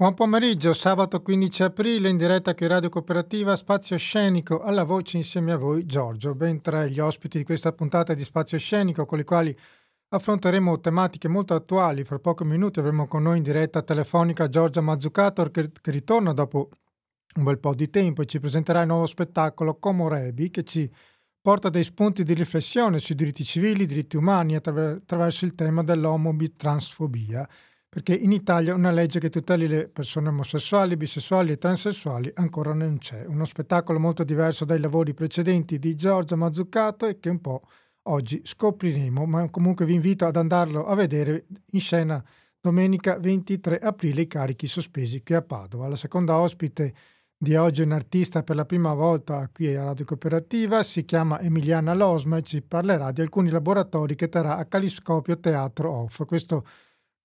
Buon pomeriggio, sabato 15 aprile in diretta qui Radio Cooperativa Spazio Scenico, alla voce insieme a voi Giorgio, ben tra gli ospiti di questa puntata di Spazio Scenico con i quali affronteremo tematiche molto attuali. Fra pochi minuti avremo con noi in diretta telefonica Giorgia Mazzucator che, che ritorna dopo un bel po' di tempo e ci presenterà il nuovo spettacolo Como Rebi che ci porta dei spunti di riflessione sui diritti civili, diritti umani attraverso il tema dell'omobitransfobia perché in Italia una legge che tuteli le persone omosessuali, bisessuali e transessuali ancora non c'è. Uno spettacolo molto diverso dai lavori precedenti di Giorgio Mazzucato e che un po' oggi scopriremo, ma comunque vi invito ad andarlo a vedere in scena domenica 23 aprile i carichi sospesi qui a Padova. La seconda ospite di oggi è un artista per la prima volta qui a Radio Cooperativa, si chiama Emiliana Losma e ci parlerà di alcuni laboratori che terrà a Caliscopio Teatro Off. Questo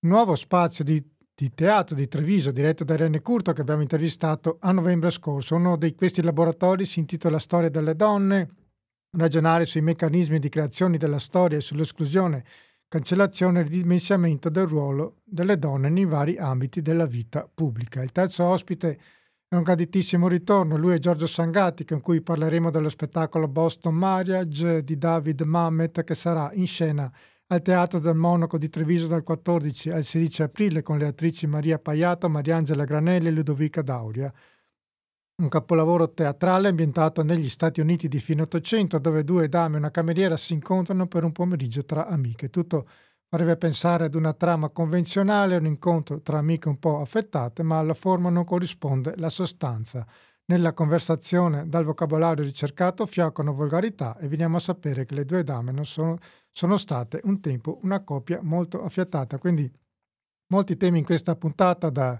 nuovo spazio di, di, teatro di Treviso diretto da Irene Curto che abbiamo intervistato a novembre scorso. Uno di questi laboratori si intitola Storia delle donne, ragionare sui meccanismi di creazione della storia e sull'esclusione, cancellazione e ridimensionamento del ruolo delle donne nei vari ambiti della vita pubblica. Il terzo ospite è un graditissimo ritorno, lui è Giorgio Sangatti con cui parleremo dello spettacolo Boston Marriage di David Mamet che sarà in scena al Teatro del Monaco di Treviso dal 14 al 16 aprile con le attrici Maria Paiato, Mariangela Granelli e Ludovica Dauria. Un capolavoro teatrale ambientato negli Stati Uniti di fine Ottocento, dove due dame e una cameriera si incontrano per un pomeriggio tra amiche. Tutto farebbe pensare ad una trama convenzionale, un incontro tra amiche un po' affettate, ma alla forma non corrisponde la sostanza. Nella conversazione dal vocabolario ricercato fioccano volgarità e veniamo a sapere che le due dame non sono, sono state un tempo una coppia molto affiatata. Quindi molti temi in questa puntata da,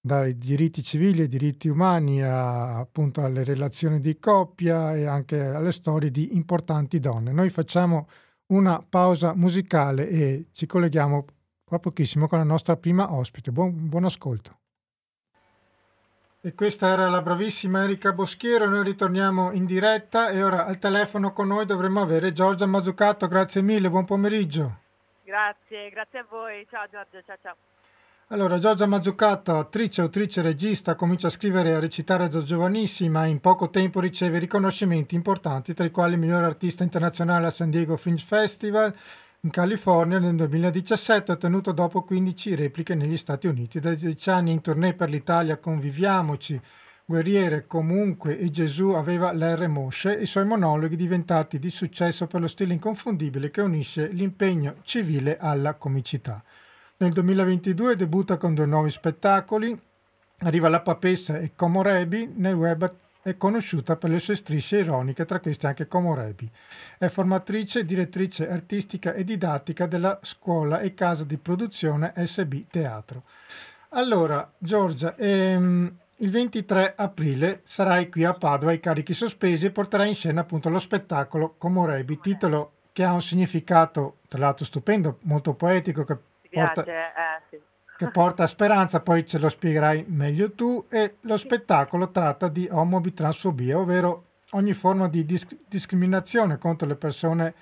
dai diritti civili ai diritti umani a, appunto alle relazioni di coppia e anche alle storie di importanti donne. Noi facciamo una pausa musicale e ci colleghiamo tra pochissimo con la nostra prima ospite. Buon, buon ascolto. E questa era la bravissima Erika Boschiero, noi ritorniamo in diretta e ora al telefono con noi dovremmo avere Giorgia Mazzucato, grazie mille, buon pomeriggio. Grazie, grazie a voi, ciao Giorgio, ciao ciao. Allora, Giorgia Mazzucato, attrice, autrice, regista, comincia a scrivere e a recitare da giovanissima. E in poco tempo riceve riconoscimenti importanti, tra i quali il miglior artista internazionale a San Diego Fringe Festival, in California nel 2017, ottenuto dopo 15 repliche negli Stati Uniti. Da 10 anni in tournée per l'Italia con Viviamoci, Guerriere comunque e Gesù aveva l'R Mosce, i suoi monologhi diventati di successo per lo stile inconfondibile che unisce l'impegno civile alla comicità. Nel 2022 debutta con due nuovi spettacoli, arriva La Papessa e Comorebi, nel web è conosciuta per le sue strisce ironiche, tra queste anche Comorebi. È formatrice, direttrice artistica e didattica della scuola e casa di produzione SB Teatro. Allora, Giorgia, ehm, il 23 aprile sarai qui a Padova ai carichi sospesi e porterai in scena appunto lo spettacolo Comorebi, titolo che ha un significato, tra l'altro stupendo, molto poetico, che porta... Piace, eh, sì che porta speranza, poi ce lo spiegherai meglio tu, e lo spettacolo tratta di omobitransfobia, ovvero ogni forma di disc- discriminazione contro le persone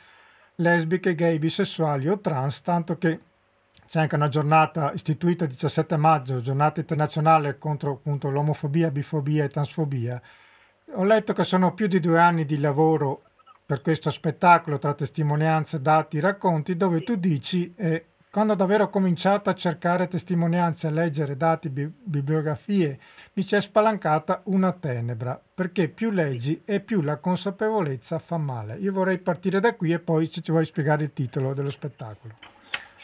lesbiche, gay, bisessuali o trans, tanto che c'è anche una giornata istituita il 17 maggio, giornata internazionale contro appunto, l'omofobia, bifobia e transfobia. Ho letto che sono più di due anni di lavoro per questo spettacolo tra testimonianze, dati, racconti, dove tu dici, e quando davvero ho cominciato a cercare testimonianze, a leggere dati, bi- bibliografie, mi si è spalancata una tenebra, perché più leggi e più la consapevolezza fa male. Io vorrei partire da qui e poi ci vuoi spiegare il titolo dello spettacolo.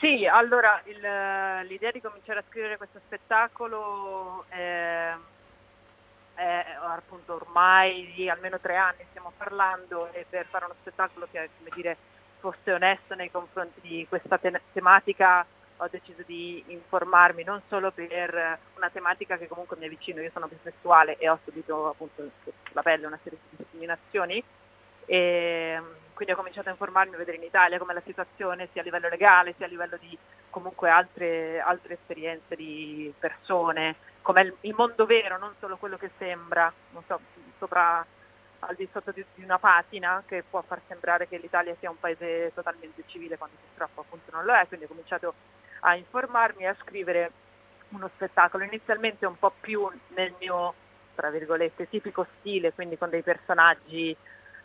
Sì, allora il, l'idea di cominciare a scrivere questo spettacolo è, è appunto ormai di almeno tre anni stiamo parlando e per fare uno spettacolo che è come dire fosse onesto nei confronti di questa te- tematica ho deciso di informarmi non solo per una tematica che comunque mi è vicino, io sono bisessuale e ho subito appunto sulla pelle una serie di discriminazioni. E quindi ho cominciato a informarmi a vedere in Italia come la situazione sia a livello legale sia a livello di comunque altre, altre esperienze di persone, com'è il, il mondo vero, non solo quello che sembra, non so, sopra al di sotto di, di, una patina che può far sembrare che l'Italia sia un paese totalmente civile quando purtroppo appunto non lo è, quindi ho cominciato a informarmi e a scrivere uno spettacolo. Inizialmente un po' più nel mio, tra virgolette, tipico stile, quindi con dei personaggi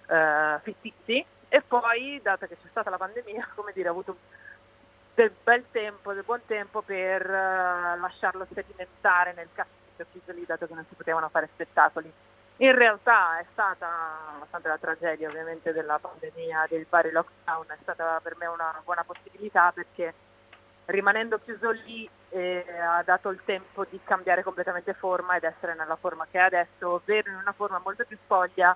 eh, fittizi. E poi, dato che c'è stata la pandemia, come dire, ho avuto del bel tempo, del buon tempo per uh, lasciarlo sedimentare nel cassetto chiuso lì, dato che non si potevano fare spettacoli. In realtà è stata, nonostante la tragedia ovviamente della pandemia, del vari lockdown, è stata per me una buona possibilità perché rimanendo chiuso lì eh, ha dato il tempo di cambiare completamente forma ed essere nella forma che è adesso, ovvero in una forma molto più spoglia,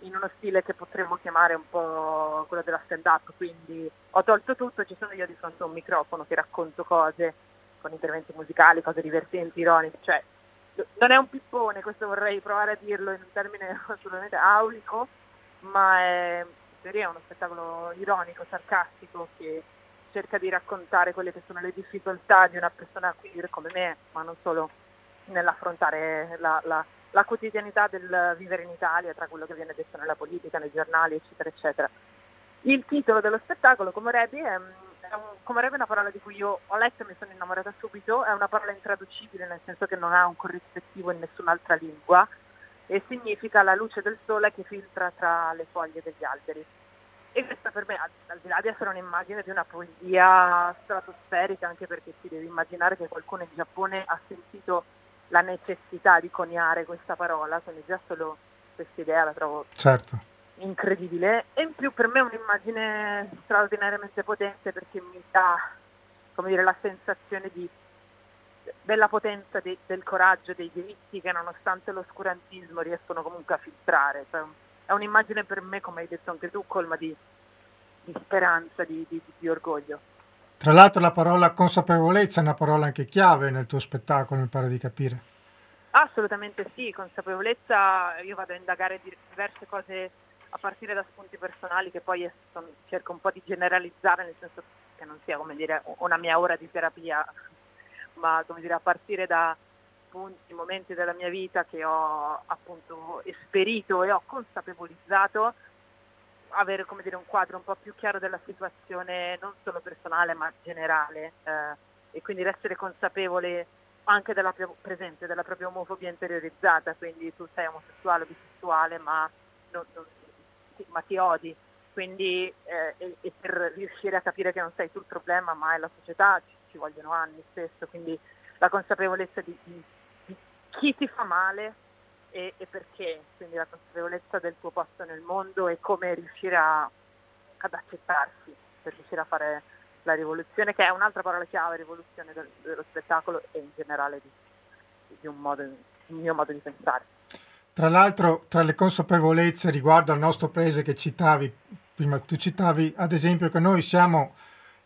in uno stile che potremmo chiamare un po' quello della stand-up, quindi ho tolto tutto, ci sono io di fronte a un microfono che racconto cose con interventi musicali, cose divertenti, ironiche, cioè non è un pippone, questo vorrei provare a dirlo in un termine assolutamente aulico, ma è, è uno spettacolo ironico, sarcastico che cerca di raccontare quelle che sono le difficoltà di una persona queer come me, ma non solo nell'affrontare la, la, la quotidianità del vivere in Italia, tra quello che viene detto nella politica, nei giornali, eccetera, eccetera. Il titolo dello spettacolo, come Rebi, è come è una parola di cui io ho letto e mi sono innamorata subito, è una parola intraducibile nel senso che non ha un corrispettivo in nessun'altra lingua e significa la luce del sole che filtra tra le foglie degli alberi. E questa per me, al di là di essere un'immagine di una poesia stratosferica, anche perché si deve immaginare che qualcuno in Giappone ha sentito la necessità di coniare questa parola, quindi già solo questa idea la trovo certo incredibile e in più per me è un'immagine straordinariamente potente perché mi dà come dire, la sensazione di, della potenza de, del coraggio dei diritti che nonostante l'oscurantismo riescono comunque a filtrare. Cioè, è un'immagine per me, come hai detto anche tu, colma di, di speranza, di, di, di orgoglio. Tra l'altro la parola consapevolezza è una parola anche chiave nel tuo spettacolo, mi pare di capire. Assolutamente sì, consapevolezza, io vado a indagare diverse cose a partire da spunti personali che poi sono, cerco un po' di generalizzare, nel senso che non sia come dire una mia ora di terapia, ma come dire a partire da punti, momenti della mia vita che ho appunto esperito e ho consapevolizzato, avere come dire un quadro un po' più chiaro della situazione non solo personale ma generale eh, e quindi essere consapevole anche della presente della propria omofobia interiorizzata, quindi tu sei omosessuale o bisessuale ma non, non, ma ti odi. Quindi eh, e, e, per riuscire a capire che non sei tu il problema, ma è la società, ci, ci vogliono anni spesso. Quindi la consapevolezza di, di, di chi ti fa male e, e, perché, quindi la consapevolezza del tuo posto nel mondo e come riuscire a, ad accettarsi per riuscire a fare la rivoluzione, che è un'altra parola chiave, rivoluzione del, dello spettacolo e in generale di, di un, modo, un mio modo di pensare. Tra l'altro, tra le consapevolezze riguardo al nostro paese che citavi, prima tu citavi ad esempio che noi siamo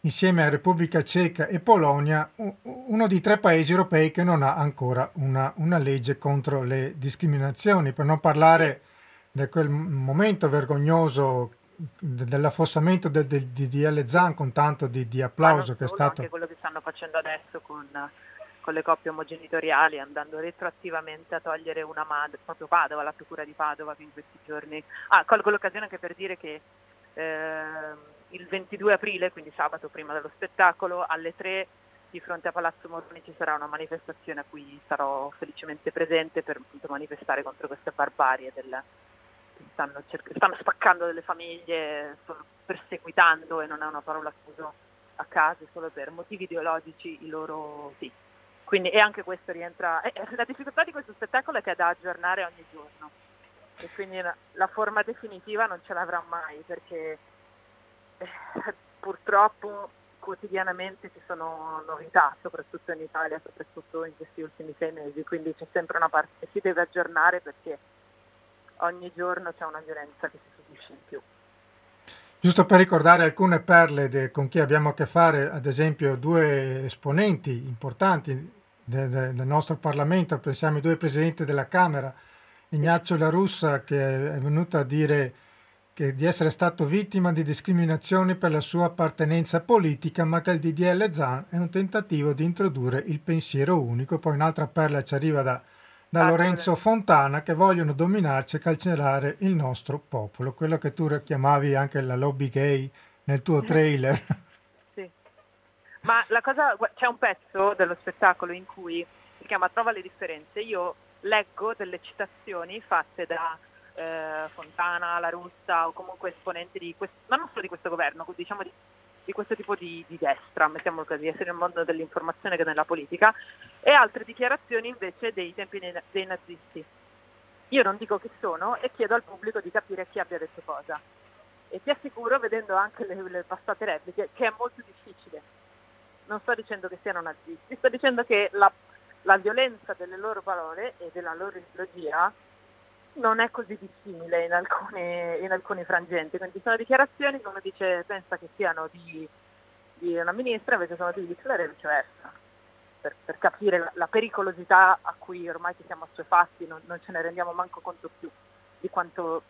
insieme a Repubblica Ceca e Polonia uno dei tre paesi europei che non ha ancora una, una legge contro le discriminazioni, per non parlare di quel momento vergognoso dell'affossamento del, del DDL Zan con tanto di, di applauso che è stato... Anche quello che stanno facendo adesso con con le coppie omogenitoriali, andando retroattivamente a togliere una madre, proprio Padova, la procura di Padova in questi giorni... Ah, colgo l'occasione anche per dire che eh, il 22 aprile, quindi sabato prima dello spettacolo, alle 3 di fronte a Palazzo Moroni ci sarà una manifestazione a cui sarò felicemente presente per appunto, manifestare contro queste barbarie del, che stanno, cerc- stanno spaccando delle famiglie, stanno perseguitando, e non è una parola che a caso, solo per motivi ideologici i loro sì, quindi, e anche questo rientra, eh, la difficoltà di questo spettacolo è che è da aggiornare ogni giorno e quindi la, la forma definitiva non ce l'avrà mai perché eh, purtroppo quotidianamente ci sono novità, soprattutto in Italia, soprattutto in questi ultimi sei mesi, quindi c'è sempre una parte che si deve aggiornare perché ogni giorno c'è una violenza che si subisce in più. Giusto per ricordare alcune perle de, con chi abbiamo a che fare, ad esempio due esponenti importanti de, de, del nostro Parlamento, pensiamo ai due presidenti della Camera, Ignazio La Russa che è venuto a dire che di essere stato vittima di discriminazioni per la sua appartenenza politica, ma che il DDL Zan è un tentativo di introdurre il pensiero unico. Poi un'altra perla ci arriva da, da Lorenzo Fontana che vogliono dominarci e calcerare il nostro popolo, quello che tu chiamavi anche la lobby gay nel tuo trailer. Ma la cosa, c'è un pezzo dello spettacolo in cui si chiama Trova le differenze. Io leggo delle citazioni fatte da eh, Fontana, La Russa o comunque esponenti di questo, ma non solo di questo governo, diciamo di, di questo tipo di, di, destra, mettiamolo così, sia nel mondo dell'informazione che nella politica, e altre dichiarazioni invece dei tempi dei, nazisti. Io non dico chi sono e chiedo al pubblico di capire chi abbia detto cosa. E ti assicuro, vedendo anche le, le passate repliche, che è molto difficile. Non sto dicendo che siano nazisti, sto dicendo che la, la violenza delle loro parole e della loro ideologia non è così dissimile in alcuni, in alcuni frangenti, quindi sono dichiarazioni uno dice, pensa che siano di, di una ministra, invece sono di Hitler e viceversa, per, per capire la, la, pericolosità a cui ormai ci siamo assuefatti, non, non ce ne rendiamo manco conto più di quanto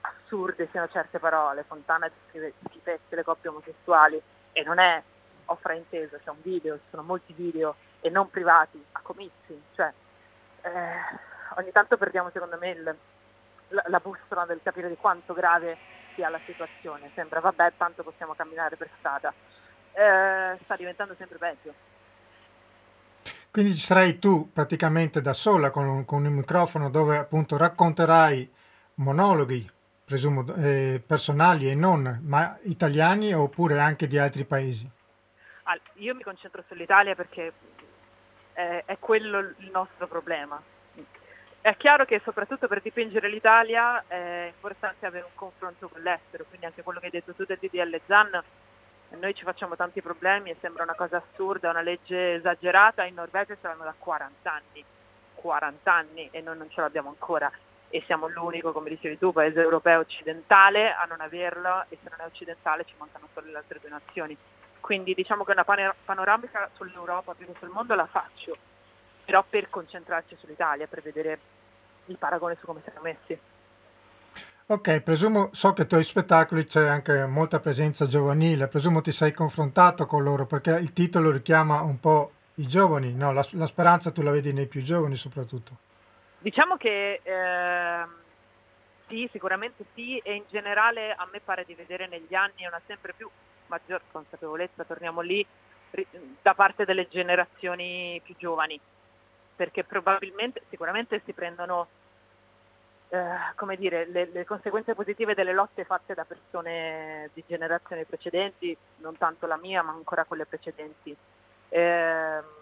assurde siano certe parole, Fontana scrive schifezze le coppie omosessuali e non è ho frainteso, c'è un video, ci sono molti video e non privati, a comizi, cioè eh, ogni tanto perdiamo secondo me il, la, la bussola del capire di quanto grave sia la situazione. Sembra vabbè tanto possiamo camminare per strada. Eh, sta diventando sempre peggio. Quindi ci sarai tu praticamente da sola con un, con un microfono dove appunto racconterai monologhi, presumo, eh, personali e non, ma italiani oppure anche di altri paesi? Io mi concentro sull'Italia perché è, è quello il nostro problema. È chiaro che soprattutto per dipingere l'Italia è importante avere un confronto con l'estero, quindi anche quello che hai detto tu del DDL ZAN, noi ci facciamo tanti problemi e sembra una cosa assurda, una legge esagerata, in Norvegia ce l'hanno da 40 anni, 40 anni e noi non ce l'abbiamo ancora e siamo l'unico, come dicevi tu, paese europeo occidentale a non averlo e se non è occidentale ci mancano solo le altre due nazioni. Quindi diciamo che una panoramica sull'Europa più che sul mondo la faccio, però per concentrarci sull'Italia, per vedere il paragone su come siamo messi. Ok, presumo, so che ai tuoi spettacoli c'è anche molta presenza giovanile, presumo ti sei confrontato con loro perché il titolo richiama un po' i giovani, no? la, la speranza tu la vedi nei più giovani soprattutto. Diciamo che eh, sì, sicuramente sì e in generale a me pare di vedere negli anni una sempre più maggior consapevolezza, torniamo lì, da parte delle generazioni più giovani perché probabilmente, sicuramente si prendono eh, come dire, le, le, conseguenze positive delle lotte fatte da persone di generazioni precedenti, non tanto la mia ma ancora quelle precedenti. Eh,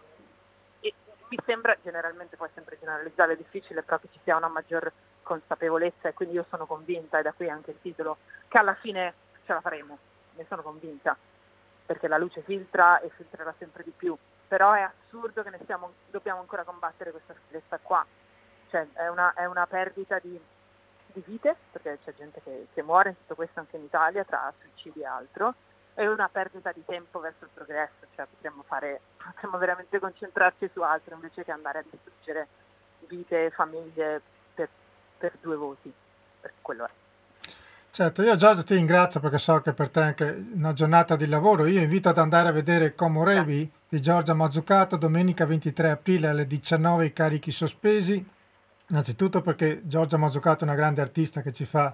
mi sembra, generalmente poi sempre generalizzare difficile, però che ci sia una maggior consapevolezza e quindi io sono convinta, e da qui anche il titolo, che alla fine ce la faremo, ne sono convinta, perché la luce filtra e filtrerà sempre di più però è assurdo che ne stiamo, dobbiamo ancora combattere questa sicurezza qua. Cioè, è, una, è una perdita di, di, vite, perché c'è gente che, che muore in tutto questo anche in Italia, tra suicidi e altro, è una perdita di tempo verso il progresso, cioè potremmo, fare, potremmo veramente concentrarci su altro invece che andare a distruggere vite famiglie per, per due voti, perché quello è. Certo, io Giorgio ti ringrazio perché so che per te è anche una giornata di lavoro. Io invito ad andare a vedere Como Revi di Giorgia Mazzucato domenica 23 aprile alle 19 i carichi sospesi. Innanzitutto perché Giorgia Mazzucato è una grande artista che ci fa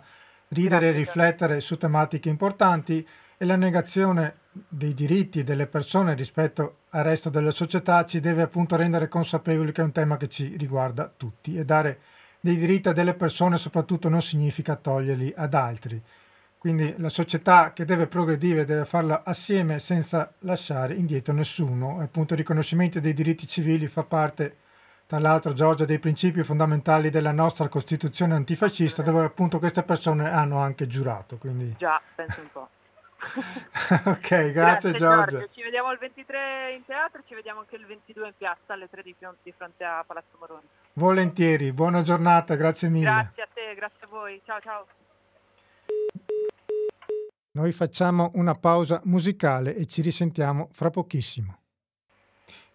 ridere e riflettere su tematiche importanti e la negazione dei diritti delle persone rispetto al resto della società ci deve appunto rendere consapevoli che è un tema che ci riguarda tutti e dare dei diritti delle persone soprattutto non significa toglierli ad altri. Quindi la società che deve progredire deve farlo assieme senza lasciare indietro nessuno. E appunto il riconoscimento dei diritti civili fa parte, tra l'altro Giorgia, dei principi fondamentali della nostra Costituzione antifascista dove appunto queste persone hanno anche giurato. Quindi... Già, penso un po'. ok, grazie, grazie Giorgio. Ci vediamo il 23 in teatro, ci vediamo anche il 22 in piazza alle 3 di, fronte a Palazzo Moroni. Volentieri, buona giornata, grazie mille. Grazie a te, grazie a voi. Ciao ciao. Noi facciamo una pausa musicale e ci risentiamo fra pochissimo.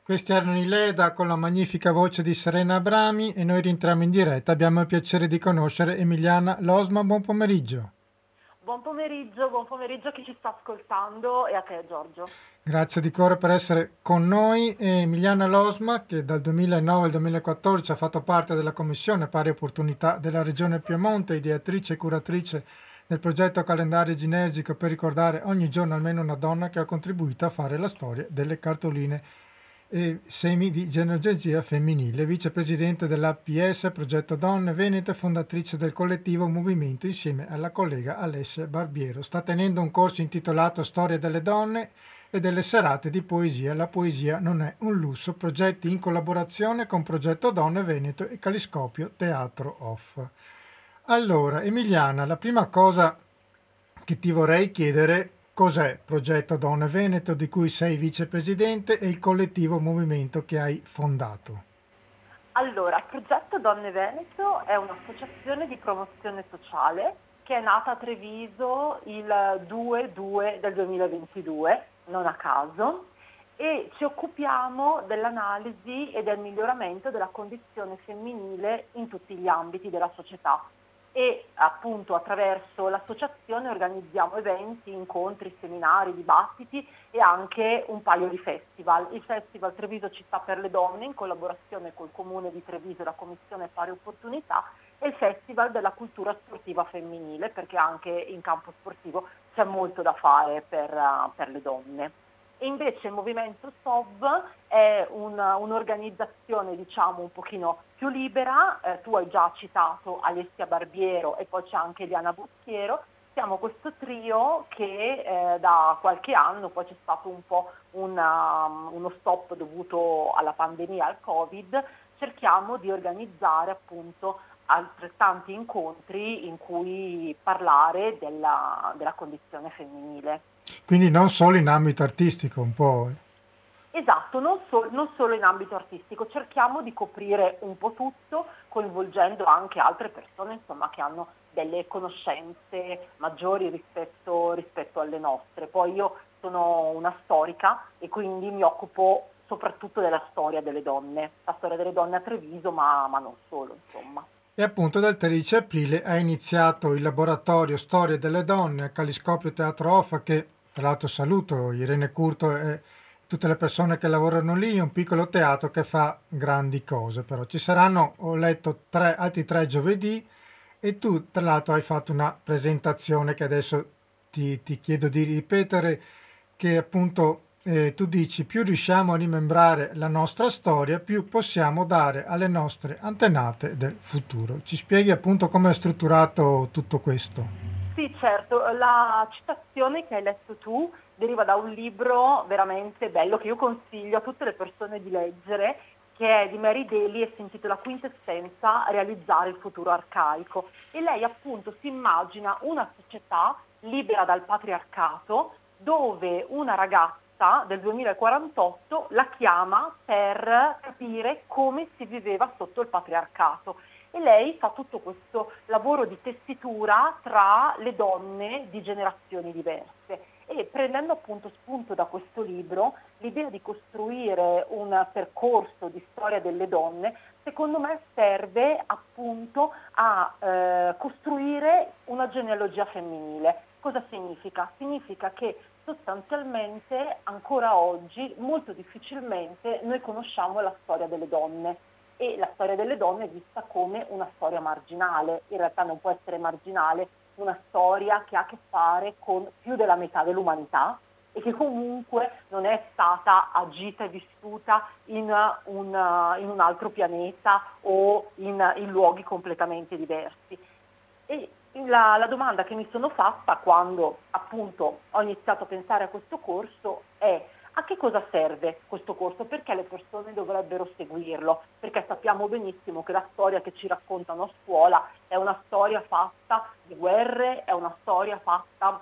Questi erano i Leda con la magnifica voce di Serena Abrami e noi rientriamo in diretta. Abbiamo il piacere di conoscere Emiliana Losma. Buon pomeriggio. Buon pomeriggio, buon pomeriggio a chi ci sta ascoltando e a te Giorgio. Grazie di cuore per essere con noi. Emiliana Losma, che dal 2009 al 2014 ha fatto parte della Commissione Pari Opportunità della Regione Piemonte, ideatrice e curatrice nel progetto calendario ginergico per ricordare ogni giorno almeno una donna che ha contribuito a fare la storia delle cartoline e semi di genealogia femminile, vicepresidente dell'APS Progetto Donne Venete, fondatrice del collettivo Movimento insieme alla collega Alessia Barbiero. Sta tenendo un corso intitolato Storia delle donne e delle serate di poesia. La poesia non è un lusso, progetti in collaborazione con Progetto Donne Veneto e Caliscopio Teatro Off. Allora, Emiliana, la prima cosa che ti vorrei chiedere cos'è Progetto Donne Veneto di cui sei vicepresidente e il collettivo movimento che hai fondato? Allora, Progetto Donne Veneto è un'associazione di promozione sociale che è nata a Treviso il 2-2 del 2022, non a caso, e ci occupiamo dell'analisi e del miglioramento della condizione femminile in tutti gli ambiti della società, e appunto attraverso l'associazione organizziamo eventi, incontri, seminari, dibattiti e anche un paio di festival. Il Festival Treviso Città per le Donne in collaborazione col Comune di Treviso e la Commissione Pari Opportunità e il Festival della Cultura Sportiva Femminile perché anche in campo sportivo c'è molto da fare per, per le donne. Invece il movimento SOV è una, un'organizzazione diciamo un pochino più libera, eh, tu hai già citato Alessia Barbiero e poi c'è anche Eliana Bocchiero, siamo questo trio che eh, da qualche anno, poi c'è stato un po' una, uno stop dovuto alla pandemia, al Covid, cerchiamo di organizzare appunto altrettanti incontri in cui parlare della, della condizione femminile. Quindi non solo in ambito artistico, un po'. Eh. Esatto, non, so, non, solo in ambito artistico, cerchiamo di coprire un po' tutto, coinvolgendo anche altre persone insomma, che hanno delle conoscenze maggiori rispetto, rispetto alle nostre. Poi io sono una storica e quindi mi occupo soprattutto della storia delle donne, la storia delle donne a Treviso, ma, ma non solo, insomma. E appunto dal 13 aprile è iniziato il laboratorio Storie delle donne a Caliscopio Teatro Offa che tra l'altro saluto Irene Curto e tutte le persone che lavorano lì, un piccolo teatro che fa grandi cose, però ci saranno, ho letto, tre, altri tre giovedì e tu tra l'altro hai fatto una presentazione che adesso ti, ti chiedo di ripetere, che appunto eh, tu dici più riusciamo a rimembrare la nostra storia, più possiamo dare alle nostre antenate del futuro. Ci spieghi appunto come è strutturato tutto questo? Sì, certo, la citazione che hai letto tu deriva da un libro veramente bello che io consiglio a tutte le persone di leggere, che è di Mary Daly e si intitola Quintessenza, realizzare il futuro arcaico. E lei appunto si immagina una società libera dal patriarcato dove una ragazza del 2048 la chiama per capire come si viveva sotto il patriarcato e lei fa tutto questo lavoro di tessitura tra le donne di generazioni diverse e prendendo appunto spunto da questo libro l'idea di costruire un percorso di storia delle donne secondo me serve appunto a eh, costruire una genealogia femminile. Cosa significa? Significa che sostanzialmente ancora oggi molto difficilmente noi conosciamo la storia delle donne e la storia delle donne è vista come una storia marginale, in realtà non può essere marginale, una storia che ha a che fare con più della metà dell'umanità e che comunque non è stata agita e vissuta in un, in un altro pianeta o in, in, luoghi completamente diversi. E la, la domanda che mi sono fatta quando appunto ho iniziato a pensare a questo corso è a che cosa serve questo corso? Perché le persone dovrebbero seguirlo? Perché sappiamo benissimo che la storia che ci raccontano a scuola è una storia fatta di guerre, è una storia fatta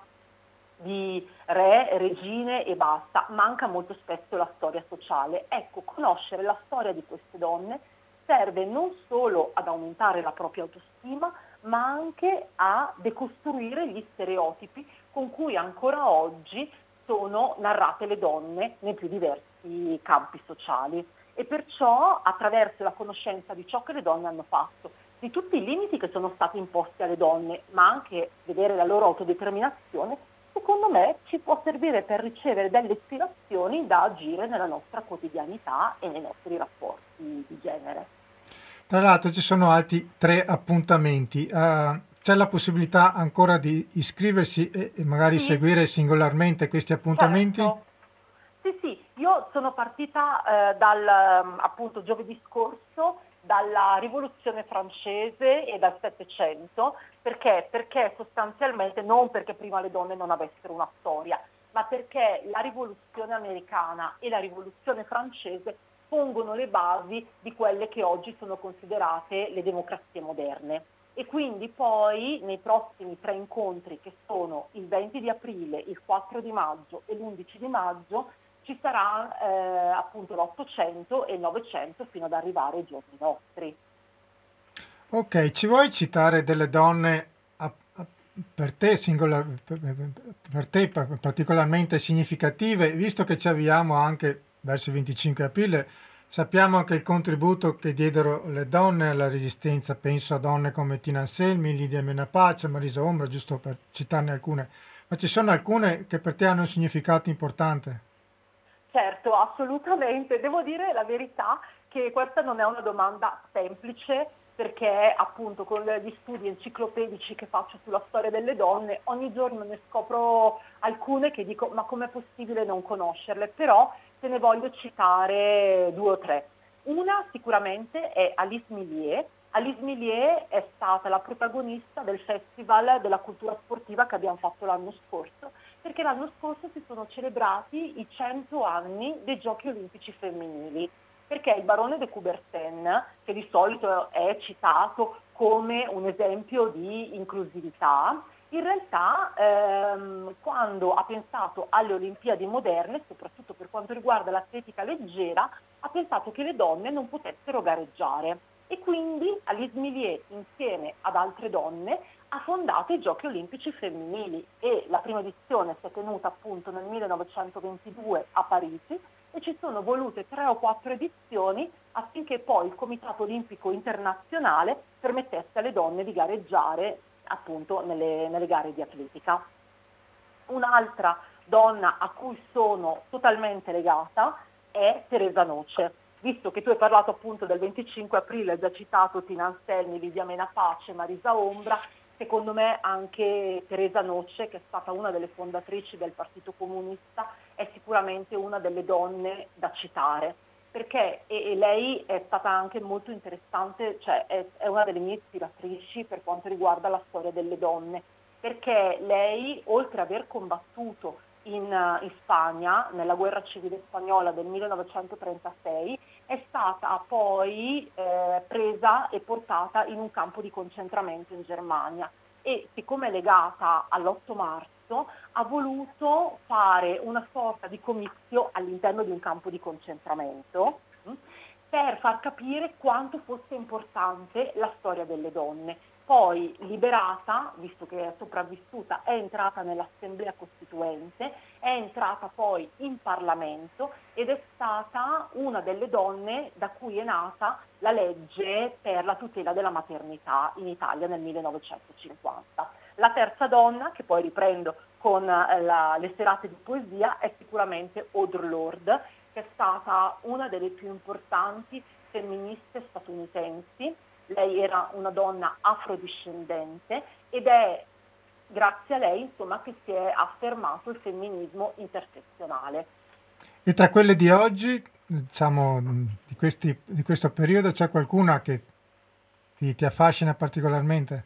di re, regine e basta, manca molto spesso la storia sociale. Ecco, conoscere la storia di queste donne serve non solo ad aumentare la propria autostima, ma anche a decostruire gli stereotipi con cui ancora oggi sono narrate le donne nei più diversi campi sociali e perciò attraverso la conoscenza di ciò che le donne hanno fatto, di tutti i limiti che sono stati imposti alle donne, ma anche vedere la loro autodeterminazione, secondo me ci può servire per ricevere delle ispirazioni da agire nella nostra quotidianità e nei nostri rapporti di genere. Tra l'altro ci sono altri tre appuntamenti. Uh, c'è la possibilità ancora di iscriversi e, magari sì. seguire singolarmente questi appuntamenti? Certo. Sì, sì, io sono partita eh, dal mm, appunto giovedì scorso dalla rivoluzione francese e dal Settecento, perché? Perché sostanzialmente non perché prima le donne non avessero una storia, ma perché la rivoluzione americana e la rivoluzione francese pongono le basi di quelle che oggi sono considerate le democrazie moderne. E quindi poi nei prossimi tre incontri che sono il 20 di aprile, il 4 di maggio e l'11 di maggio ci sarà eh, appunto l'800 e il 900 fino ad arrivare ai giorni nostri. Ok, ci vuoi citare delle donne a, a, per, te singola, per, per te particolarmente significative, visto che ci avviamo anche verso il 25 aprile, sappiamo anche il contributo che diedero le donne alla resistenza, penso a donne come Tina Anselmi, Lidia Menapace, Marisa Ombra, giusto per citarne alcune, ma ci sono alcune che per te hanno un significato importante? Certo, assolutamente. Devo dire la verità che questa non è una domanda semplice perché appunto con gli studi enciclopedici che faccio sulla storia delle donne ogni giorno ne scopro alcune che dico ma com'è possibile non conoscerle, però te ne voglio citare due o tre. Una sicuramente è Alice Millier. Alice Millier è stata la protagonista del Festival della cultura sportiva che abbiamo fatto l'anno scorso perché l'anno scorso si sono celebrati i 100 anni dei giochi olimpici femminili, perché il barone de Coubertin, che di solito è citato come un esempio di inclusività, in realtà ehm, quando ha pensato alle Olimpiadi moderne, soprattutto per quanto riguarda l'atletica leggera, ha pensato che le donne non potessero gareggiare. E quindi Alice Millier insieme ad altre donne ha fondato i Giochi Olimpici Femminili. E la prima edizione si è tenuta appunto nel 1922 a Parigi. E ci sono volute tre o quattro edizioni affinché poi il Comitato Olimpico Internazionale permettesse alle donne di gareggiare appunto nelle, nelle gare di atletica. Un'altra donna a cui sono totalmente legata è Teresa Noce. Visto che tu hai parlato appunto del 25 aprile, hai già citato Tina Anselmi, Lidia Menapace, Marisa Ombra, secondo me anche Teresa Noce, che è stata una delle fondatrici del Partito Comunista, è sicuramente una delle donne da citare, perché e, e lei è stata anche molto interessante, cioè è, è una delle mie ispiratrici per quanto riguarda la storia delle donne, perché lei, oltre ad aver combattuto in, in, Spagna, nella guerra civile spagnola del 1936, è stata poi eh, presa e portata in un campo di concentramento in Germania. E siccome è legata all'8 marzo ha voluto fare una sorta di comizio all'interno di un campo di concentramento hm, per far capire quanto fosse importante la storia delle donne poi liberata, visto che è sopravvissuta, è entrata nell'Assemblea Costituente, è entrata poi in Parlamento ed è stata una delle donne da cui è nata la legge per la tutela della maternità in Italia nel 1950. La terza donna, che poi riprendo con eh, la, le serate di poesia, è sicuramente Audre Lorde, che è stata una delle più importanti femministe statunitensi lei era una donna afrodiscendente ed è grazie a lei insomma, che si è affermato il femminismo intersezionale. E tra quelle di oggi, diciamo, di, questi, di questo periodo, c'è qualcuna che ti, ti affascina particolarmente?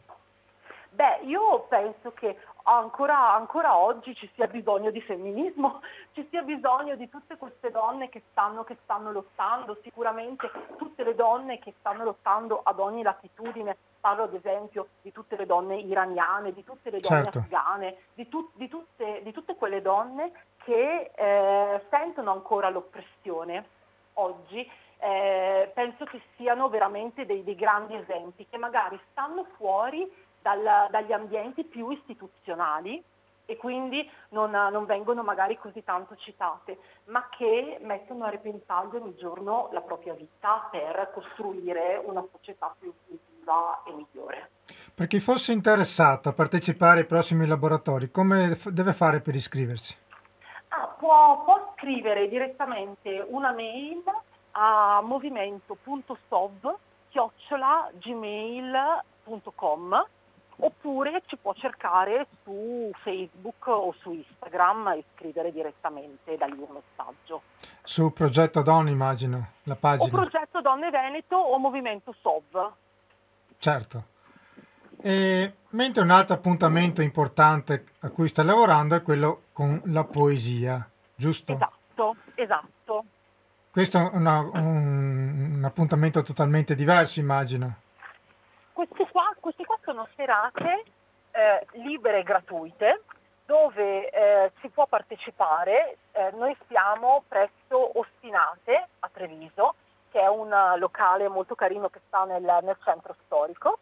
Beh, io penso che ancora, ancora, oggi ci sia bisogno di femminismo, ci sia bisogno di tutte queste donne che stanno, che stanno lottando, sicuramente tutte le donne che stanno lottando ad ogni latitudine, parlo ad esempio di tutte le donne iraniane, di tutte le donne certo. afghane, di, tu, di, tutte, di, tutte, quelle donne che eh, sentono ancora l'oppressione oggi. Eh, penso che siano veramente dei, dei grandi esempi che magari stanno fuori dal, dagli ambienti più istituzionali e quindi non, non, vengono magari così tanto citate, ma che mettono a repentaglio ogni giorno la propria vita per costruire una società più inclusiva e migliore. Per chi fosse interessato a partecipare ai prossimi laboratori, come deve fare per iscriversi? Ah, può, può scrivere direttamente una mail a movimento.sov chiocciolagmail.com oppure ci può cercare su Facebook o su Instagram e scrivere direttamente da lì un messaggio. Su Progetto Donne immagino, la pagina. O Progetto Donne Veneto o Movimento SOV. Certo. E, mentre un altro appuntamento importante a cui stai lavorando è quello con la poesia, giusto? Esatto, esatto. Questo è una, un, un appuntamento totalmente diverso, immagino. Queste qua, queste qua sono serate eh, libere e gratuite dove eh, si può partecipare. Eh, noi siamo presso Ostinate a Treviso, che è un locale molto carino che sta nel, nel centro storico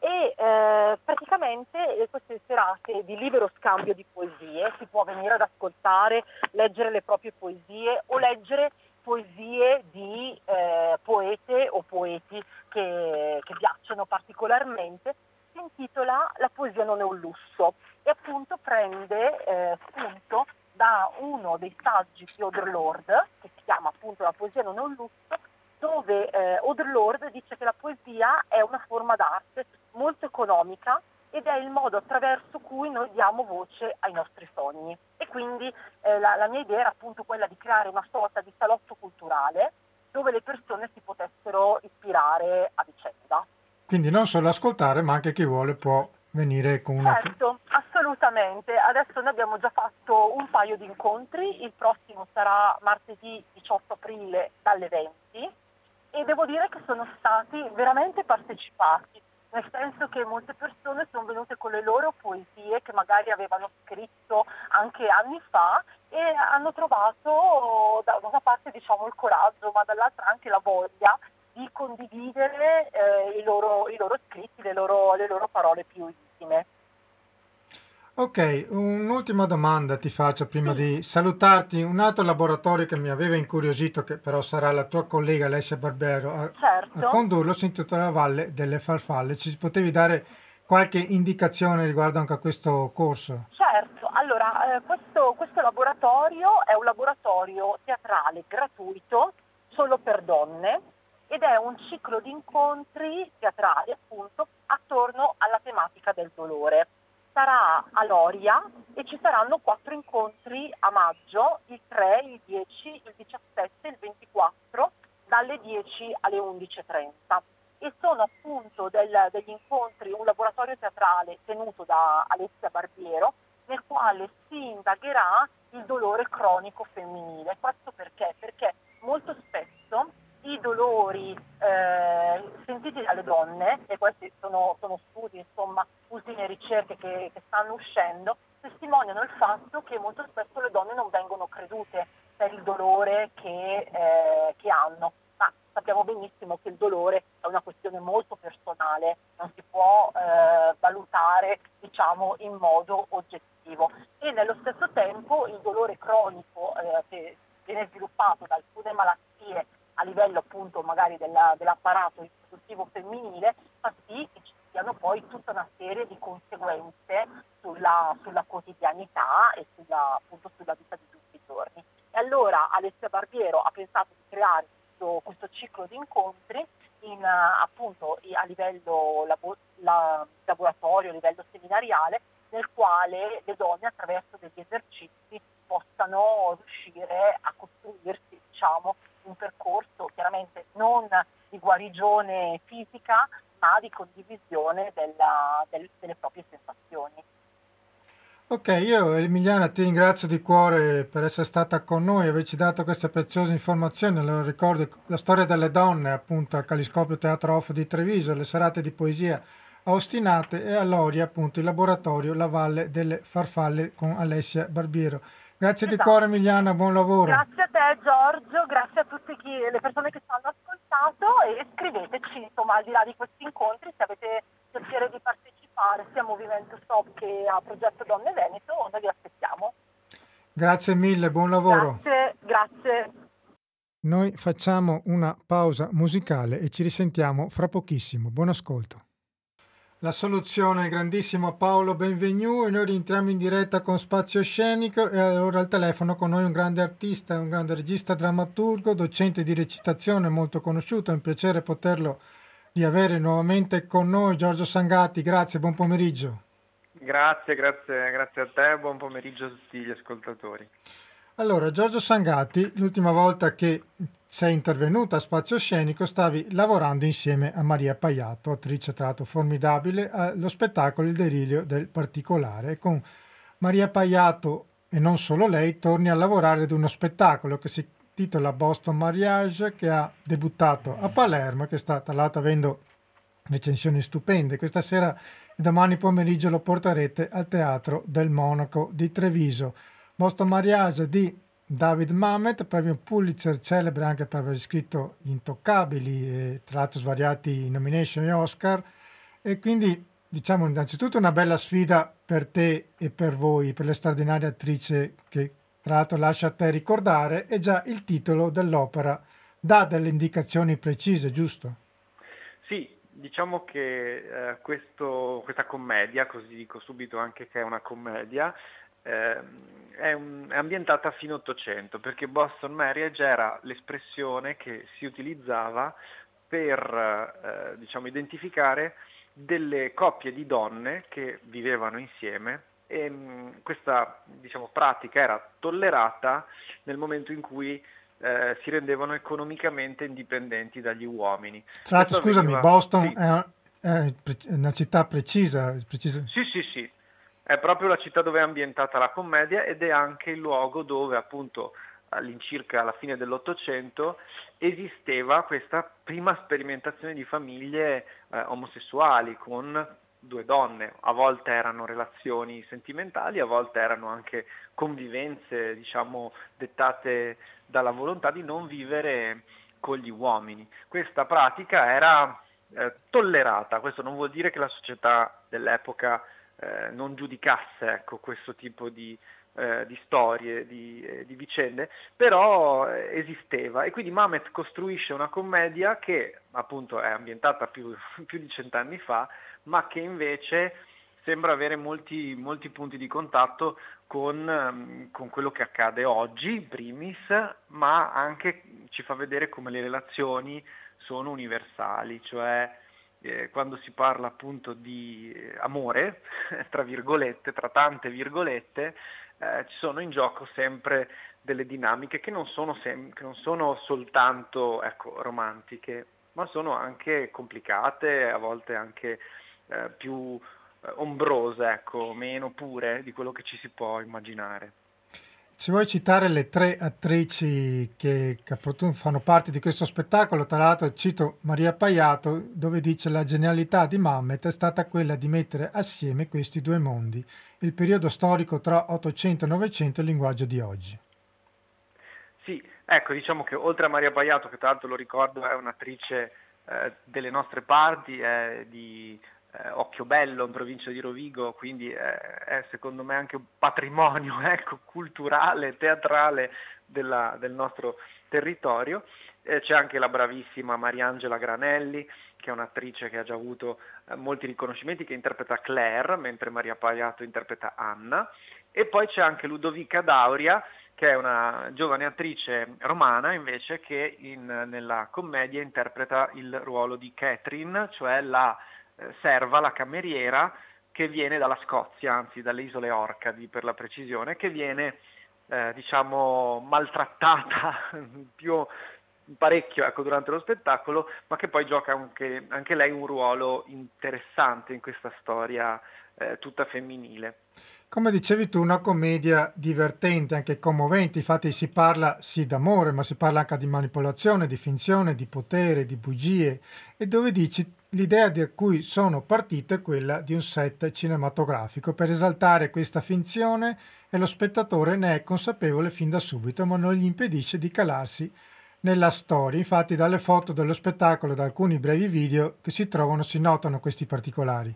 e eh, praticamente queste serate di libero scambio di poesie si può venire ad ascoltare, leggere le proprie poesie o leggere poesie di eh, poete o poeti che, che piacciono particolarmente, intitola La poesia non è un lusso e appunto prende eh, spunto da uno dei saggi di Audre Lorde, che si chiama appunto La poesia non è un lusso, dove eh, Audre Lorde dice che la poesia è una forma d'arte molto economica ed è il modo attraverso cui noi diamo voce ai nostri sogni. E quindi eh, la, la, mia idea era appunto quella di creare una sorta di salotto culturale dove le persone si potessero ispirare a vicenda. Quindi non solo ascoltare, ma anche chi vuole può venire con una... Certo, assolutamente. Adesso noi abbiamo già fatto un paio di incontri, il prossimo sarà martedì 18 aprile dalle 20 e devo dire che sono stati veramente partecipati. Nel senso che molte persone sono venute con le loro poesie che magari avevano scritto anche anni fa e hanno trovato da una parte diciamo il coraggio ma dall'altra anche la voglia di condividere eh, i, loro, i, loro, scritti, le loro, le loro parole più intime. Ok, un'ultima domanda ti faccio prima di salutarti. Un altro laboratorio che mi aveva incuriosito, che però sarà la tua collega Alessia Barbero a, certo. a condurlo, si intitola Valle delle Farfalle. Ci potevi dare qualche indicazione riguardo anche a questo corso? Certo, allora eh, questo, questo laboratorio è un laboratorio teatrale gratuito solo per donne ed è un ciclo di incontri teatrali appunto attorno alla tematica del dolore sarà a Loria e ci saranno quattro incontri a maggio, il 3, il 10, il 17 e il 24, dalle 10 alle 11.30. E sono appunto del, degli incontri, un laboratorio teatrale tenuto da Alessia Barbiero, nel quale si indagherà il dolore cronico femminile. Questo perché? Perché molto spesso i dolori eh, sentiti dalle donne, e questi sono, sono studi, insomma, ultime ricerche che, che, stanno uscendo, testimoniano il fatto che molto spesso le donne non vengono credute per il dolore che, eh, che hanno. Ma sappiamo benissimo che il dolore è una questione molto personale, non si può eh, valutare diciamo, in modo oggettivo. E nello stesso tempo il dolore cronico eh, che viene sviluppato da alcune malattie a livello appunto magari della, dell'apparato riproduttivo femminile fa sì che ci siano poi tutta una serie di conseguenze sulla, sulla quotidianità e sulla, appunto sulla vita di tutti i giorni. E allora Alessia Barbiero ha pensato di creare questo, questo ciclo di incontri in, appunto a livello labo, la, laboratorio, a livello seminariale, nel quale le donne attraverso degli esercizi possano riuscire a costruirsi diciamo, un percorso chiaramente non di guarigione fisica, ma di condivisione della, del, delle proprie sensazioni. Ok, io Emiliana ti ringrazio di cuore per essere stata con noi averci dato queste preziose informazioni. Lo ricordo, la storia delle donne appunto al Caliscopio Teatro Off di Treviso, le serate di poesia a Ostinate e a Lori appunto il laboratorio La Valle delle Farfalle con Alessia Barbiero. Grazie esatto. di cuore Emiliana, buon lavoro. Grazie a te Giorgio, grazie a tutte le persone che ci hanno ascoltato e scriveteci insomma al di là di questi incontri se avete piacere di partecipare sia a Movimento Stop che a Progetto Donne Veneto, noi vi aspettiamo. Grazie mille, buon lavoro. Grazie, grazie. Noi facciamo una pausa musicale e ci risentiamo fra pochissimo. Buon ascolto. La soluzione, il grandissimo Paolo Benvenu e noi rientriamo in diretta con Spazio Scenico e allora al telefono con noi un grande artista, un grande regista drammaturgo, docente di recitazione molto conosciuto, è un piacere poterlo di avere nuovamente con noi Giorgio Sangatti. Grazie, buon pomeriggio. Grazie, grazie, grazie a te, buon pomeriggio a tutti gli ascoltatori. Allora, Giorgio Sangatti, l'ultima volta che sei intervenuta a Spazio Scenico stavi lavorando insieme a Maria Paiato, attrice tra l'altro formidabile, allo spettacolo Il delirio del particolare. Con Maria Paiato e non solo lei torni a lavorare ad uno spettacolo che si titola Boston Mariage che ha debuttato a Palermo che sta tra l'altro avendo recensioni stupende. Questa sera e domani pomeriggio lo porterete al Teatro del Monaco di Treviso. Boston Mariage di David Mamet, premio Pulitzer, celebre anche per aver scritto Gli Intoccabili e tra l'altro svariati nomination e Oscar. E quindi diciamo innanzitutto una bella sfida per te e per voi, per le straordinarie attrici che tra l'altro lascia a te ricordare, e già il titolo dell'opera dà delle indicazioni precise, giusto? Sì, diciamo che eh, questo, questa commedia, così dico subito anche che è una commedia, è, un, è, ambientata a fine Ottocento, perché Boston Marriage era l'espressione che si utilizzava per eh, diciamo, identificare delle coppie di donne che vivevano insieme e mh, questa diciamo, pratica era tollerata nel momento in cui eh, si rendevano economicamente indipendenti dagli uomini. Tra l'altro, scusami, veniva... Boston sì. è, è, una città precisa, precisa? Sì, sì, sì. È proprio la città dove è ambientata la commedia ed è anche il luogo dove appunto all'incirca alla fine dell'Ottocento esisteva questa prima sperimentazione di famiglie eh, omosessuali con due donne, a volte erano relazioni sentimentali, a volte erano anche convivenze, diciamo, dettate dalla volontà di non vivere con gli uomini. Questa pratica era eh, tollerata, questo non vuol dire che la società dell'epoca eh, non giudicasse ecco, questo tipo di, eh, di storie, di, eh, di, vicende, però eh, esisteva. E quindi Mamet costruisce una commedia che appunto è ambientata più, più di cent'anni fa, ma che invece sembra avere molti, molti punti di contatto con, ehm, con, quello che accade oggi, in primis, ma anche ci fa vedere come le relazioni sono universali, cioè eh, quando si parla appunto di eh, amore, tra virgolette, tra tante virgolette, eh, ci sono in gioco sempre delle dinamiche che non sono, sem- che non sono soltanto ecco, romantiche, ma sono anche complicate, a volte anche eh, più eh, ombrose, ecco, meno pure di quello che ci si può immaginare. Se vuoi citare le tre attrici che, che fanno parte di questo spettacolo, tra l'altro cito Maria Paiato, dove dice la genialità di Mamet è stata quella di mettere assieme questi due mondi, il periodo storico tra 800 e 900 e il linguaggio di oggi. Sì, ecco, diciamo che oltre a Maria Paiato, che tra l'altro lo ricordo è un'attrice eh, delle nostre parti, è di eh, Occhiobello in provincia di Rovigo, quindi eh, è secondo me anche un patrimonio ecco, culturale, teatrale della, del nostro territorio. Eh, c'è anche la bravissima Mariangela Granelli, che è un'attrice che ha già avuto eh, molti riconoscimenti, che interpreta Claire, mentre Maria Paiato interpreta Anna. E poi c'è anche Ludovica Dauria, che è una giovane attrice romana invece che in, nella commedia interpreta il ruolo di Catherine, cioè la serva, la cameriera, che viene dalla Scozia, anzi dalle isole Orcadi per la precisione, che viene eh, diciamo maltrattata più parecchio ecco, durante lo spettacolo, ma che poi gioca anche, anche lei un ruolo interessante in questa storia eh, tutta femminile. Come dicevi tu, una commedia divertente, anche commovente, infatti si parla sì d'amore, ma si parla anche di manipolazione, di finzione, di potere, di bugie, e dove dici l'idea da cui sono partito è quella di un set cinematografico per esaltare questa finzione e lo spettatore ne è consapevole fin da subito, ma non gli impedisce di calarsi nella storia. Infatti dalle foto dello spettacolo e da alcuni brevi video che si trovano si notano questi particolari.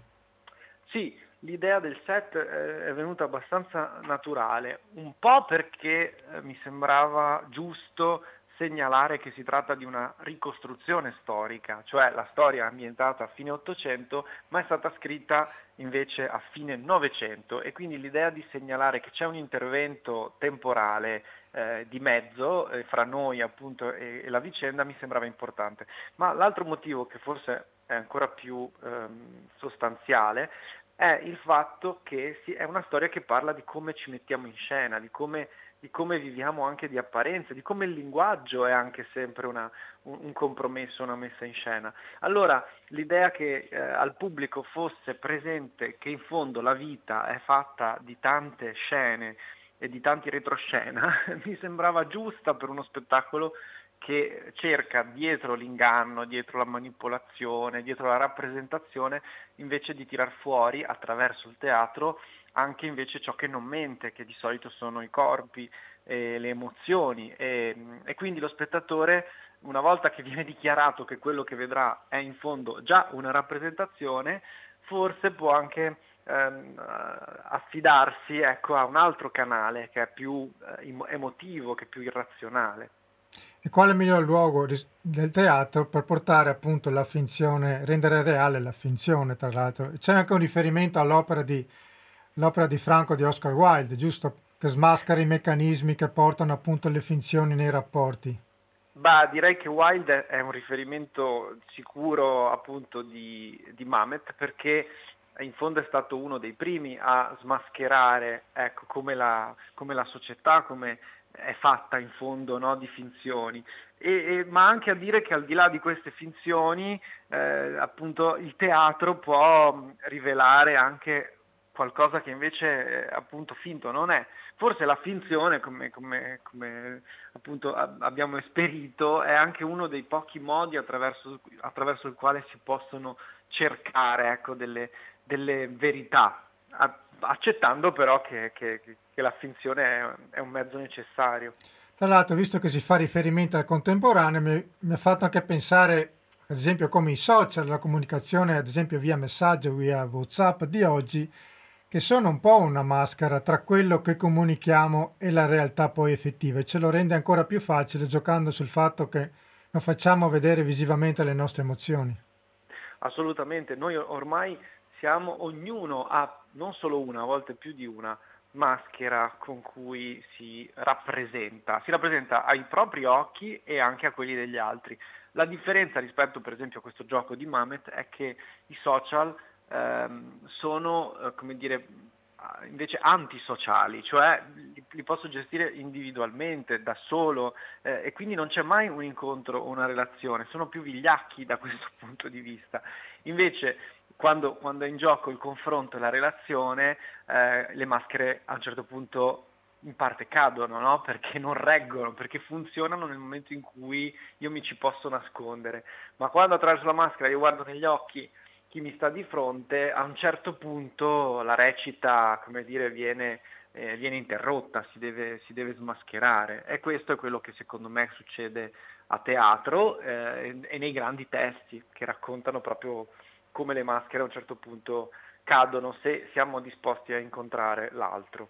Sì, l'idea del set è venuta abbastanza naturale, un po' perché eh, mi sembrava giusto segnalare che si tratta di una ricostruzione storica, cioè la storia ambientata a fine 800 ma è stata scritta invece a fine 900 e quindi l'idea di segnalare che c'è un intervento temporale eh, di mezzo eh, fra noi appunto e, e, la vicenda mi sembrava importante. Ma l'altro motivo che forse è ancora più ehm, sostanziale, è il fatto che si, è una storia che parla di come ci mettiamo in scena, di come, di come viviamo anche di apparenza, di come il linguaggio è anche sempre una, un, un, compromesso, una messa in scena. Allora l'idea che eh, al pubblico fosse presente che in fondo la vita è fatta di tante scene e di tanti retroscena mi sembrava giusta per uno spettacolo che cerca dietro l'inganno, dietro la manipolazione, dietro la rappresentazione, invece di tirar fuori attraverso il teatro anche invece ciò che non mente, che di solito sono i corpi, e le emozioni e, e quindi lo spettatore una volta che viene dichiarato che quello che vedrà è in fondo già una rappresentazione, forse può anche ehm, affidarsi ecco, a un altro canale che è più eh, emotivo, che è più irrazionale. E quale miglior luogo del teatro per portare appunto la finzione, rendere reale la finzione, tra l'altro? C'è anche un riferimento all'opera di, l'opera di Franco di Oscar Wilde, giusto? Che smaschera i meccanismi che portano appunto le finzioni nei rapporti. Bah, direi che Wilde è un riferimento sicuro appunto di, di Mamet perché in fondo è stato uno dei primi a smascherare ecco, come, la, come la società, come è fatta in fondo no, di finzioni, e, e, ma anche a dire che al di là di queste finzioni eh, appunto il teatro può rivelare anche qualcosa che invece è appunto finto non è. Forse la finzione, come, come, come appunto abbiamo esperito, è anche uno dei pochi modi attraverso, attraverso il quale si possono cercare ecco, delle, delle verità, accettando però che, che, che la finzione è, è, un mezzo necessario. Tra l'altro, visto che si fa riferimento al contemporaneo, mi, mi ha fatto anche pensare, ad esempio, come i social, la comunicazione, ad esempio via messaggio, via WhatsApp di oggi, che sono un po' una maschera tra quello che comunichiamo e la realtà poi effettiva e ce lo rende ancora più facile giocando sul fatto che non facciamo vedere visivamente le nostre emozioni. Assolutamente, noi ormai siamo, ognuno ha non solo una, a volte più di una, maschera con cui si rappresenta, si rappresenta ai propri occhi e anche a quelli degli altri. La differenza rispetto per esempio a questo gioco di Mamet è che i social ehm, sono, eh, come dire, invece antisociali, cioè li, posso gestire individualmente, da solo eh, e quindi non c'è mai un incontro o una relazione, sono più vigliacchi da questo punto di vista. Invece quando, quando è in gioco il confronto e la relazione, eh, le maschere a un certo punto in parte cadono, no? perché non reggono, perché funzionano nel momento in cui io mi ci posso nascondere. Ma quando attraverso la maschera io guardo negli occhi chi mi sta di fronte, a un certo punto la recita, come dire, viene, eh, viene interrotta, si deve, si deve, smascherare. E questo è quello che secondo me succede a teatro eh, e nei grandi testi che raccontano proprio come le maschere a un certo punto cadono se siamo disposti a incontrare l'altro.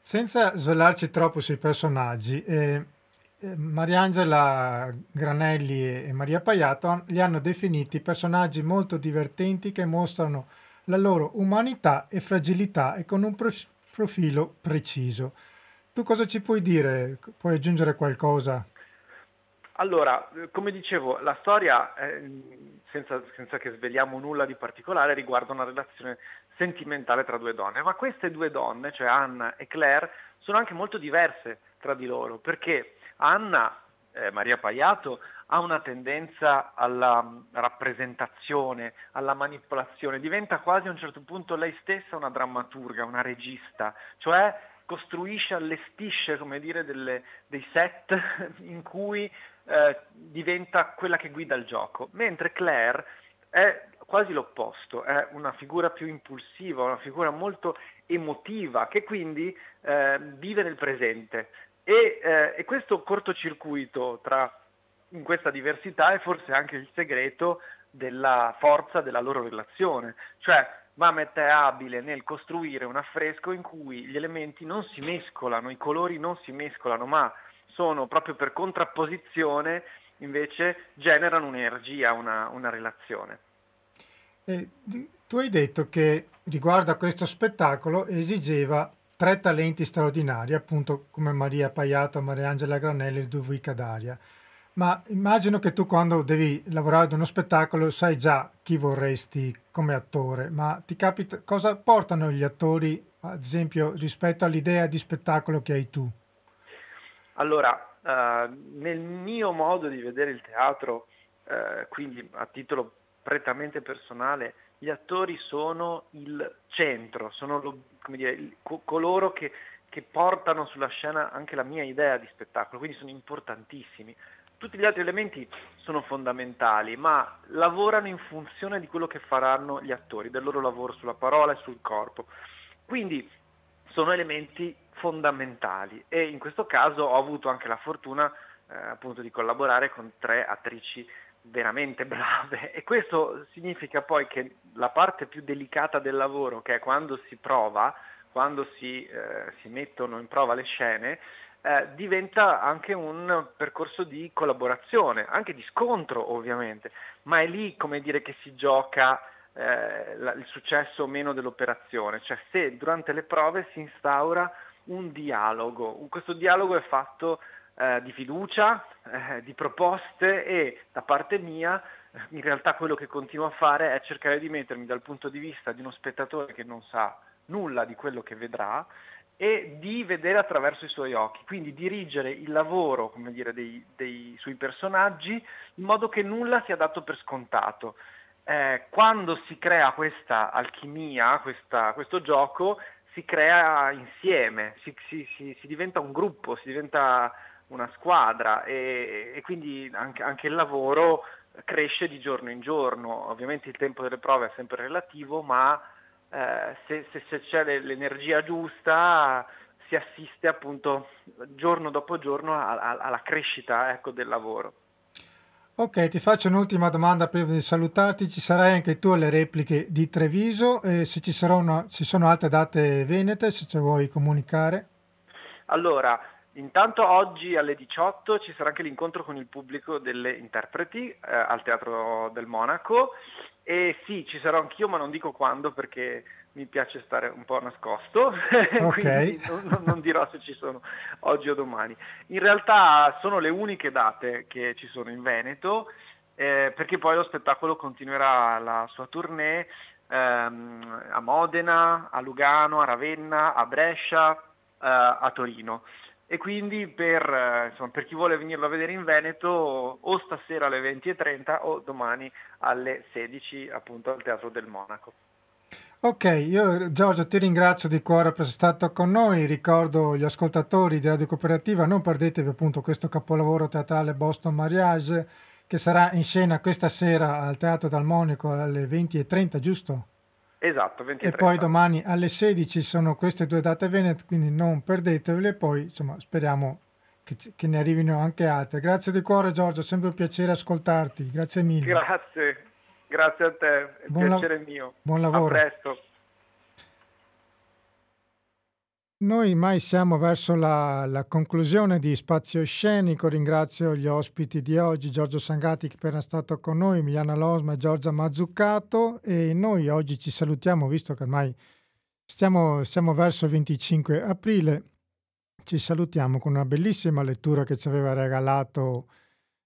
Senza svelarci troppo sui personaggi, eh, Mariangela Granelli e Maria Paiato li hanno definiti personaggi molto divertenti che mostrano la loro umanità e fragilità e con un profilo preciso. Tu cosa ci puoi dire? Puoi aggiungere qualcosa? Allora, come dicevo, la storia, eh, senza, senza, che sveliamo nulla di particolare, riguarda una relazione sentimentale tra due donne, ma queste due donne, cioè Anna e Claire, sono anche molto diverse tra di loro, perché Anna, eh, Maria Paiato, ha una tendenza alla mm, rappresentazione, alla manipolazione, diventa quasi a un certo punto lei stessa una drammaturga, una regista, cioè costruisce, allestisce, come dire, delle, dei set in cui eh, diventa quella che guida il gioco, mentre Claire è quasi l'opposto, è una figura più impulsiva, una figura molto emotiva, che quindi eh, vive nel presente. E, eh, e questo cortocircuito tra, in questa diversità è forse anche il segreto della forza della loro relazione. Cioè Mamet è abile nel costruire un affresco in cui gli elementi non si mescolano, i colori non si mescolano, ma sono proprio per contrapposizione invece generano un'energia, una, una relazione. E tu hai detto che riguardo a questo spettacolo esigeva tre talenti straordinari, appunto come Maria Paiato, Mariangela Granelli e Ludovica Daria. Ma immagino che tu quando devi lavorare ad uno spettacolo sai già chi vorresti come attore, ma ti capita cosa portano gli attori, ad esempio, rispetto all'idea di spettacolo che hai tu? Allora, uh, nel mio modo di vedere il teatro, uh, quindi a titolo prettamente personale, gli attori sono il centro, sono lo, dire, il, coloro che, che portano sulla scena anche la mia idea di spettacolo, quindi sono importantissimi. Tutti gli altri elementi sono fondamentali, ma lavorano in funzione di quello che faranno gli attori, del loro lavoro sulla parola e sul corpo. Quindi sono elementi fondamentali e in questo caso ho avuto anche la fortuna eh, appunto di collaborare con tre attrici veramente brave. E questo significa poi che la parte più delicata del lavoro, che è quando si prova, quando si, eh, si mettono in prova le scene, eh, diventa anche un percorso di collaborazione, anche di scontro ovviamente, ma è lì come dire che si gioca eh, la, il successo o meno dell'operazione, cioè se durante le prove si instaura un dialogo, questo dialogo è fatto eh, di fiducia, eh, di proposte e da parte mia in realtà quello che continuo a fare è cercare di mettermi dal punto di vista di uno spettatore che non sa nulla di quello che vedrà e di vedere attraverso i suoi occhi, quindi dirigere il lavoro dire, dei, dei, sui personaggi in modo che nulla sia dato per scontato. Eh, quando si crea questa alchimia, questa, questo gioco, si crea insieme, si, si, si, si, diventa un gruppo, si diventa una squadra e, e quindi anche, anche, il lavoro cresce di giorno in giorno. Ovviamente il tempo delle prove è sempre relativo, ma eh, se, se, se, c'è l'energia giusta si assiste appunto giorno dopo giorno a, a, alla crescita ecco, del lavoro. Ok, ti faccio un'ultima domanda prima di salutarti. Ci sarai anche tu alle repliche di Treviso e se ci, una, ci sono altre date venete, se ci vuoi comunicare? Allora, intanto oggi alle 18 ci sarà anche l'incontro con il pubblico delle interpreti eh, al Teatro del Monaco e sì, ci sarò anch'io, ma non dico quando perché mi piace stare un po' nascosto, okay. non, non, dirò se ci sono oggi o domani. In realtà sono le uniche date che ci sono in Veneto, eh, perché poi lo spettacolo continuerà la sua tournée ehm, a Modena, a Lugano, a Ravenna, a Brescia, eh, a Torino e quindi per, eh, insomma, per, chi vuole venirlo a vedere in Veneto o stasera alle 20.30 o domani alle 16 appunto al Teatro del Monaco. Ok, io Giorgio ti ringrazio di cuore per essere stato con noi, ricordo gli ascoltatori di Radio Cooperativa, non perdetevi appunto questo capolavoro teatrale Boston Mariage che sarà in scena questa sera al Teatro del Monaco alle 20.30, giusto? Esatto, 20 e poi domani alle 16 sono queste due date venete, quindi non perdetevele, poi insomma speriamo che, che, ne arrivino anche altre. Grazie di cuore Giorgio, sempre un piacere ascoltarti, grazie mille. Grazie, grazie a te, è un buon piacere la- mio. Buon lavoro. A presto. Noi mai siamo verso la, la, conclusione di Spazio Scenico. Ringrazio gli ospiti di oggi, Giorgio Sangati che è appena stato con noi, Emiliana Losma e Giorgia Mazzuccato e noi oggi ci salutiamo visto che ormai stiamo, siamo verso il 25 aprile. Ci salutiamo con una bellissima lettura che ci aveva regalato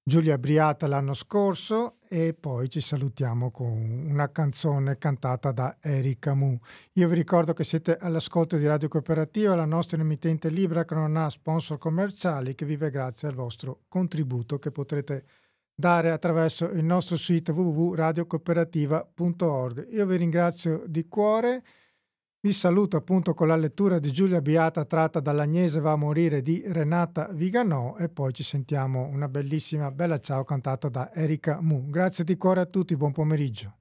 Giulia Briata l'anno scorso e poi ci salutiamo con una canzone cantata da Erika Mu. Io vi ricordo che siete all'ascolto di Radio Cooperativa, la nostra emittente libera che non ha sponsor commerciali, che vive grazie al vostro contributo che potrete dare attraverso il nostro sito www.radiocooperativa.org. Io vi ringrazio di cuore. Vi saluto appunto con la lettura di Giulia Beata tratta dall'Agnese va a morire di Renata Viganò e poi ci sentiamo una bellissima bella ciao cantata da Erika Mu. Grazie di cuore a tutti, buon pomeriggio.